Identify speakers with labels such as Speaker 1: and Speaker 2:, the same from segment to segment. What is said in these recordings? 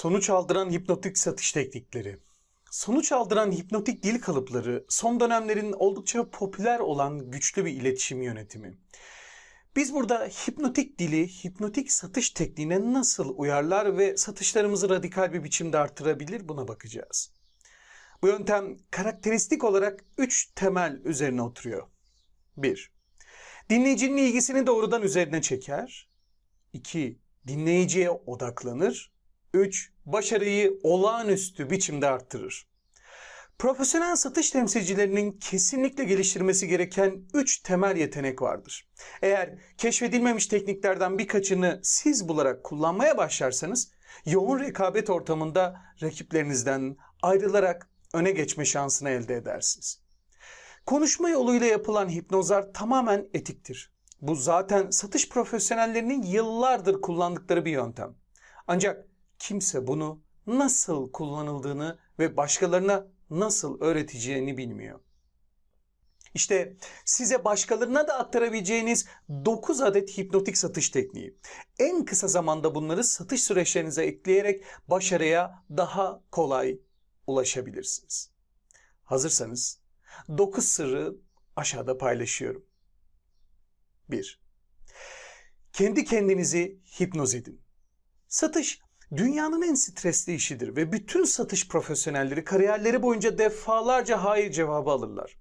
Speaker 1: Sonuç aldıran hipnotik satış teknikleri. Sonuç aldıran hipnotik dil kalıpları son dönemlerin oldukça popüler olan güçlü bir iletişim yönetimi. Biz burada hipnotik dili, hipnotik satış tekniğine nasıl uyarlar ve satışlarımızı radikal bir biçimde artırabilir buna bakacağız. Bu yöntem karakteristik olarak 3 temel üzerine oturuyor. 1. Dinleyicinin ilgisini doğrudan üzerine çeker. 2. Dinleyiciye odaklanır. 3. Başarıyı olağanüstü biçimde arttırır. Profesyonel satış temsilcilerinin kesinlikle geliştirmesi gereken 3 temel yetenek vardır. Eğer keşfedilmemiş tekniklerden birkaçını siz bularak kullanmaya başlarsanız yoğun rekabet ortamında rakiplerinizden ayrılarak öne geçme şansını elde edersiniz. Konuşma yoluyla yapılan hipnozlar tamamen etiktir. Bu zaten satış profesyonellerinin yıllardır kullandıkları bir yöntem. Ancak kimse bunu nasıl kullanıldığını ve başkalarına nasıl öğreteceğini bilmiyor. İşte size başkalarına da aktarabileceğiniz 9 adet hipnotik satış tekniği. En kısa zamanda bunları satış süreçlerinize ekleyerek başarıya daha kolay ulaşabilirsiniz. Hazırsanız 9 sırrı aşağıda paylaşıyorum. 1. Kendi kendinizi hipnoz edin. Satış dünyanın en stresli işidir ve bütün satış profesyonelleri kariyerleri boyunca defalarca hayır cevabı alırlar.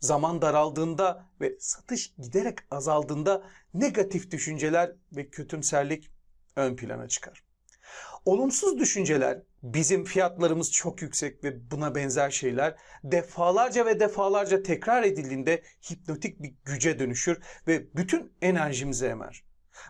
Speaker 1: Zaman daraldığında ve satış giderek azaldığında negatif düşünceler ve kötümserlik ön plana çıkar. Olumsuz düşünceler, bizim fiyatlarımız çok yüksek ve buna benzer şeyler defalarca ve defalarca tekrar edildiğinde hipnotik bir güce dönüşür ve bütün enerjimizi emer.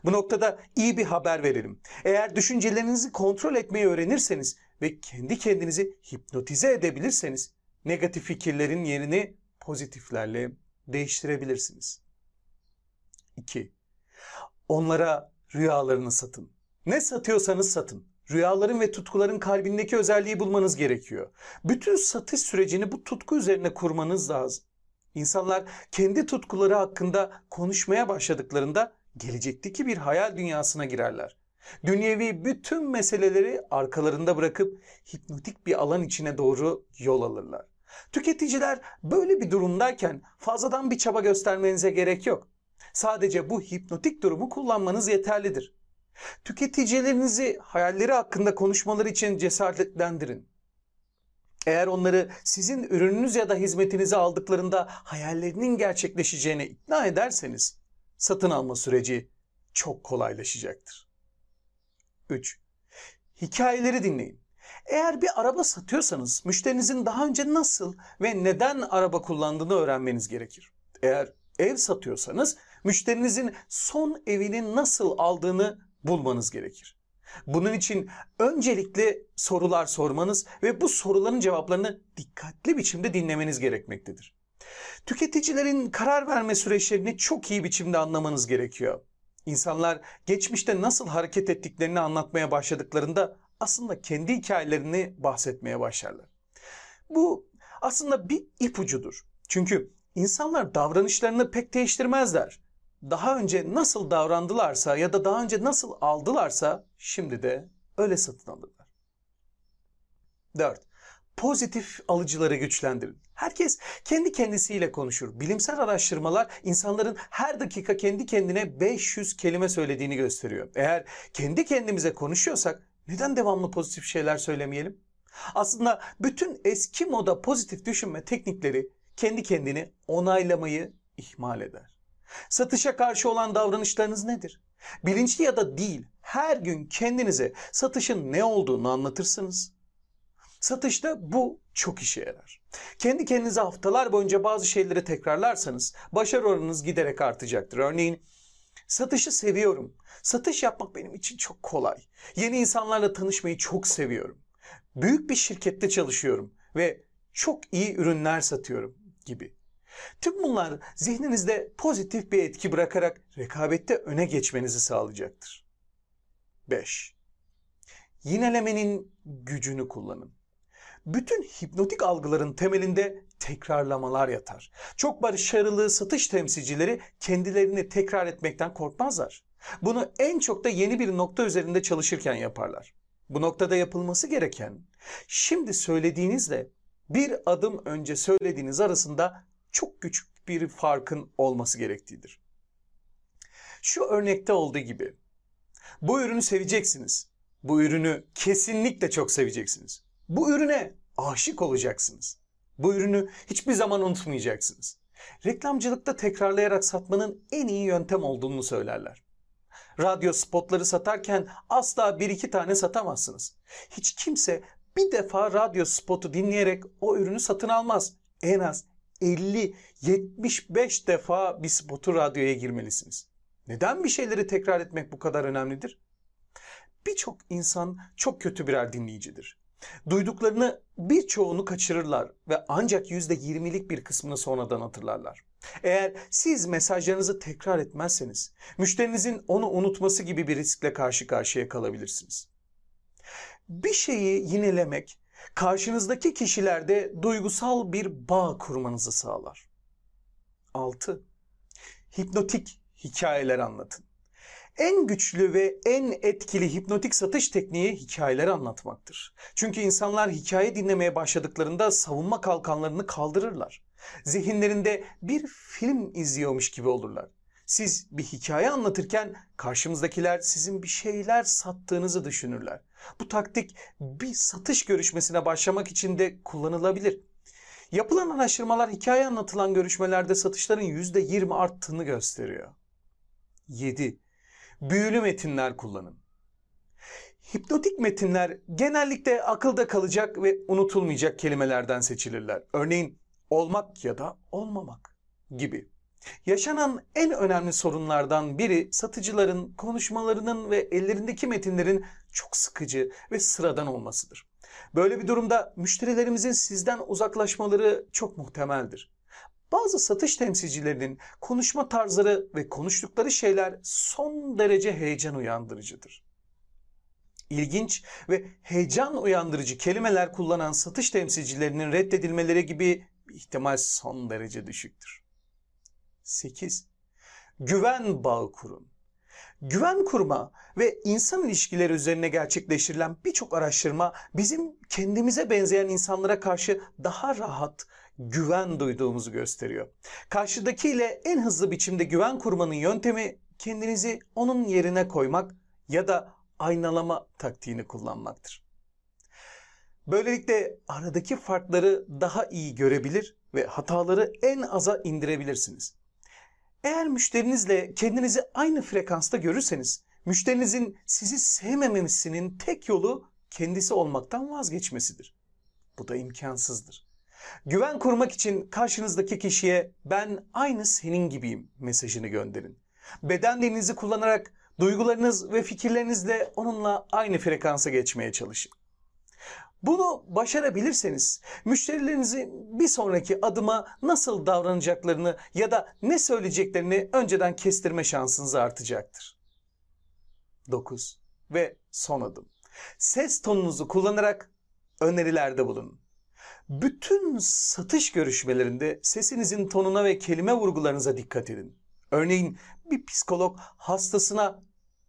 Speaker 1: Bu noktada iyi bir haber verelim. Eğer düşüncelerinizi kontrol etmeyi öğrenirseniz ve kendi kendinizi hipnotize edebilirseniz negatif fikirlerin yerini pozitiflerle değiştirebilirsiniz. 2. Onlara rüyalarını satın. Ne satıyorsanız satın. Rüyaların ve tutkuların kalbindeki özelliği bulmanız gerekiyor. Bütün satış sürecini bu tutku üzerine kurmanız lazım. İnsanlar kendi tutkuları hakkında konuşmaya başladıklarında gelecekteki bir hayal dünyasına girerler. Dünyevi bütün meseleleri arkalarında bırakıp hipnotik bir alan içine doğru yol alırlar. Tüketiciler böyle bir durumdayken fazladan bir çaba göstermenize gerek yok. Sadece bu hipnotik durumu kullanmanız yeterlidir. Tüketicilerinizi hayalleri hakkında konuşmaları için cesaretlendirin. Eğer onları sizin ürününüz ya da hizmetinizi aldıklarında hayallerinin gerçekleşeceğine ikna ederseniz satın alma süreci çok kolaylaşacaktır. 3. Hikayeleri dinleyin. Eğer bir araba satıyorsanız müşterinizin daha önce nasıl ve neden araba kullandığını öğrenmeniz gerekir. Eğer ev satıyorsanız müşterinizin son evini nasıl aldığını bulmanız gerekir. Bunun için öncelikle sorular sormanız ve bu soruların cevaplarını dikkatli biçimde dinlemeniz gerekmektedir. Tüketicilerin karar verme süreçlerini çok iyi biçimde anlamanız gerekiyor. İnsanlar geçmişte nasıl hareket ettiklerini anlatmaya başladıklarında aslında kendi hikayelerini bahsetmeye başlarlar. Bu aslında bir ipucudur. Çünkü insanlar davranışlarını pek değiştirmezler. Daha önce nasıl davrandılarsa ya da daha önce nasıl aldılarsa şimdi de öyle satın alırlar. 4 pozitif alıcıları güçlendirin. Herkes kendi kendisiyle konuşur. Bilimsel araştırmalar insanların her dakika kendi kendine 500 kelime söylediğini gösteriyor. Eğer kendi kendimize konuşuyorsak neden devamlı pozitif şeyler söylemeyelim? Aslında bütün eski moda pozitif düşünme teknikleri kendi kendini onaylamayı ihmal eder. Satışa karşı olan davranışlarınız nedir? Bilinçli ya da değil her gün kendinize satışın ne olduğunu anlatırsınız Satışta bu çok işe yarar. Kendi kendinize haftalar boyunca bazı şeyleri tekrarlarsanız başarı oranınız giderek artacaktır. Örneğin satışı seviyorum. Satış yapmak benim için çok kolay. Yeni insanlarla tanışmayı çok seviyorum. Büyük bir şirkette çalışıyorum ve çok iyi ürünler satıyorum gibi. Tüm bunlar zihninizde pozitif bir etki bırakarak rekabette öne geçmenizi sağlayacaktır. 5. Yinelemenin gücünü kullanın. Bütün hipnotik algıların temelinde tekrarlamalar yatar. Çok başarılı satış temsilcileri kendilerini tekrar etmekten korkmazlar. Bunu en çok da yeni bir nokta üzerinde çalışırken yaparlar. Bu noktada yapılması gereken şimdi söylediğinizle bir adım önce söylediğiniz arasında çok küçük bir farkın olması gerektiğidir. Şu örnekte olduğu gibi bu ürünü seveceksiniz. Bu ürünü kesinlikle çok seveceksiniz. Bu ürüne aşık olacaksınız. Bu ürünü hiçbir zaman unutmayacaksınız. Reklamcılıkta tekrarlayarak satmanın en iyi yöntem olduğunu söylerler. Radyo spotları satarken asla bir iki tane satamazsınız. Hiç kimse bir defa radyo spotu dinleyerek o ürünü satın almaz. En az 50-75 defa bir spotu radyoya girmelisiniz. Neden bir şeyleri tekrar etmek bu kadar önemlidir? Birçok insan çok kötü birer dinleyicidir. Duyduklarını birçoğunu kaçırırlar ve ancak %20'lik bir kısmını sonradan hatırlarlar. Eğer siz mesajlarınızı tekrar etmezseniz müşterinizin onu unutması gibi bir riskle karşı karşıya kalabilirsiniz. Bir şeyi yinelemek karşınızdaki kişilerde duygusal bir bağ kurmanızı sağlar. 6. Hipnotik hikayeler anlatın. En güçlü ve en etkili hipnotik satış tekniği hikayeler anlatmaktır. Çünkü insanlar hikaye dinlemeye başladıklarında savunma kalkanlarını kaldırırlar. Zihinlerinde bir film izliyormuş gibi olurlar. Siz bir hikaye anlatırken karşımızdakiler sizin bir şeyler sattığınızı düşünürler. Bu taktik bir satış görüşmesine başlamak için de kullanılabilir. Yapılan araştırmalar hikaye anlatılan görüşmelerde satışların %20 arttığını gösteriyor. 7. Büyülü metinler kullanın. Hipnotik metinler genellikle akılda kalacak ve unutulmayacak kelimelerden seçilirler. Örneğin olmak ya da olmamak gibi. Yaşanan en önemli sorunlardan biri satıcıların konuşmalarının ve ellerindeki metinlerin çok sıkıcı ve sıradan olmasıdır. Böyle bir durumda müşterilerimizin sizden uzaklaşmaları çok muhtemeldir. Bazı satış temsilcilerinin konuşma tarzları ve konuştukları şeyler son derece heyecan uyandırıcıdır. İlginç ve heyecan uyandırıcı kelimeler kullanan satış temsilcilerinin reddedilmeleri gibi ihtimal son derece düşüktür. 8. Güven bağı kurun. Güven kurma ve insan ilişkileri üzerine gerçekleştirilen birçok araştırma bizim kendimize benzeyen insanlara karşı daha rahat, güven duyduğumuzu gösteriyor. Karşıdakiyle en hızlı biçimde güven kurmanın yöntemi kendinizi onun yerine koymak ya da aynalama taktiğini kullanmaktır. Böylelikle aradaki farkları daha iyi görebilir ve hataları en aza indirebilirsiniz. Eğer müşterinizle kendinizi aynı frekansta görürseniz, müşterinizin sizi sevmemesinin tek yolu kendisi olmaktan vazgeçmesidir. Bu da imkansızdır. Güven kurmak için karşınızdaki kişiye ben aynı senin gibiyim mesajını gönderin. Beden dilinizi kullanarak duygularınız ve fikirlerinizle onunla aynı frekansa geçmeye çalışın. Bunu başarabilirseniz müşterilerinizi bir sonraki adıma nasıl davranacaklarını ya da ne söyleyeceklerini önceden kestirme şansınız artacaktır. 9. Ve son adım. Ses tonunuzu kullanarak önerilerde bulunun. Bütün satış görüşmelerinde sesinizin tonuna ve kelime vurgularınıza dikkat edin. Örneğin bir psikolog hastasına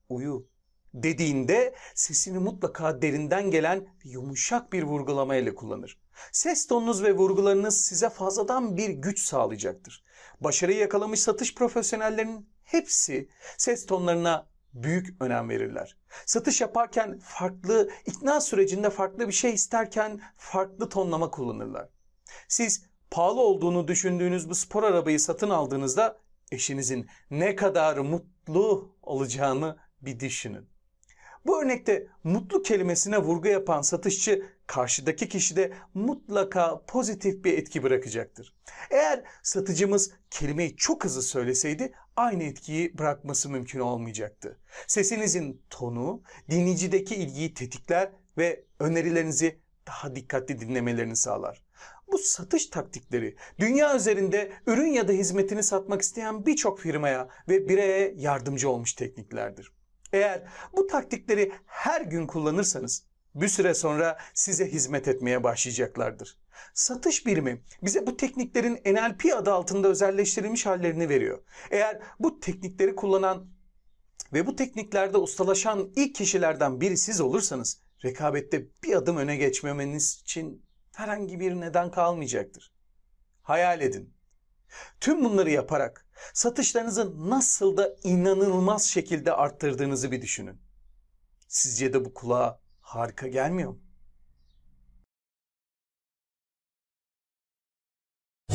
Speaker 1: uyu, dediğinde sesini mutlaka derinden gelen yumuşak bir vurgulama ile kullanır. Ses tonunuz ve vurgularınız size fazladan bir güç sağlayacaktır. Başarıyı yakalamış satış profesyonellerinin hepsi ses tonlarına büyük önem verirler. Satış yaparken farklı, ikna sürecinde farklı bir şey isterken farklı tonlama kullanırlar. Siz pahalı olduğunu düşündüğünüz bu spor arabayı satın aldığınızda eşinizin ne kadar mutlu olacağını bir düşünün. Bu örnekte mutlu kelimesine vurgu yapan satışçı karşıdaki kişide mutlaka pozitif bir etki bırakacaktır. Eğer satıcımız kelimeyi çok hızlı söyleseydi aynı etkiyi bırakması mümkün olmayacaktı. Sesinizin tonu dinleyicideki ilgiyi tetikler ve önerilerinizi daha dikkatli dinlemelerini sağlar. Bu satış taktikleri dünya üzerinde ürün ya da hizmetini satmak isteyen birçok firmaya ve bireye yardımcı olmuş tekniklerdir. Eğer bu taktikleri her gün kullanırsanız bir süre sonra size hizmet etmeye başlayacaklardır. Satış birimi bize bu tekniklerin NLP adı altında özelleştirilmiş hallerini veriyor. Eğer bu teknikleri kullanan ve bu tekniklerde ustalaşan ilk kişilerden biri siz olursanız rekabette bir adım öne geçmemeniz için herhangi bir neden kalmayacaktır. Hayal edin. Tüm bunları yaparak satışlarınızı nasıl da inanılmaz şekilde arttırdığınızı bir düşünün. Sizce de bu kulağa harika gelmiyor mu?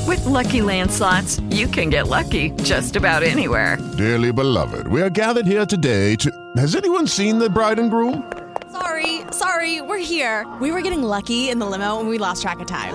Speaker 2: With Lucky Land slots, you can get lucky just about anywhere.
Speaker 3: Dearly beloved, we are gathered here today to. Has anyone seen the bride and groom?
Speaker 4: Sorry, sorry, we're here. We were getting lucky in the limo and we lost track of time.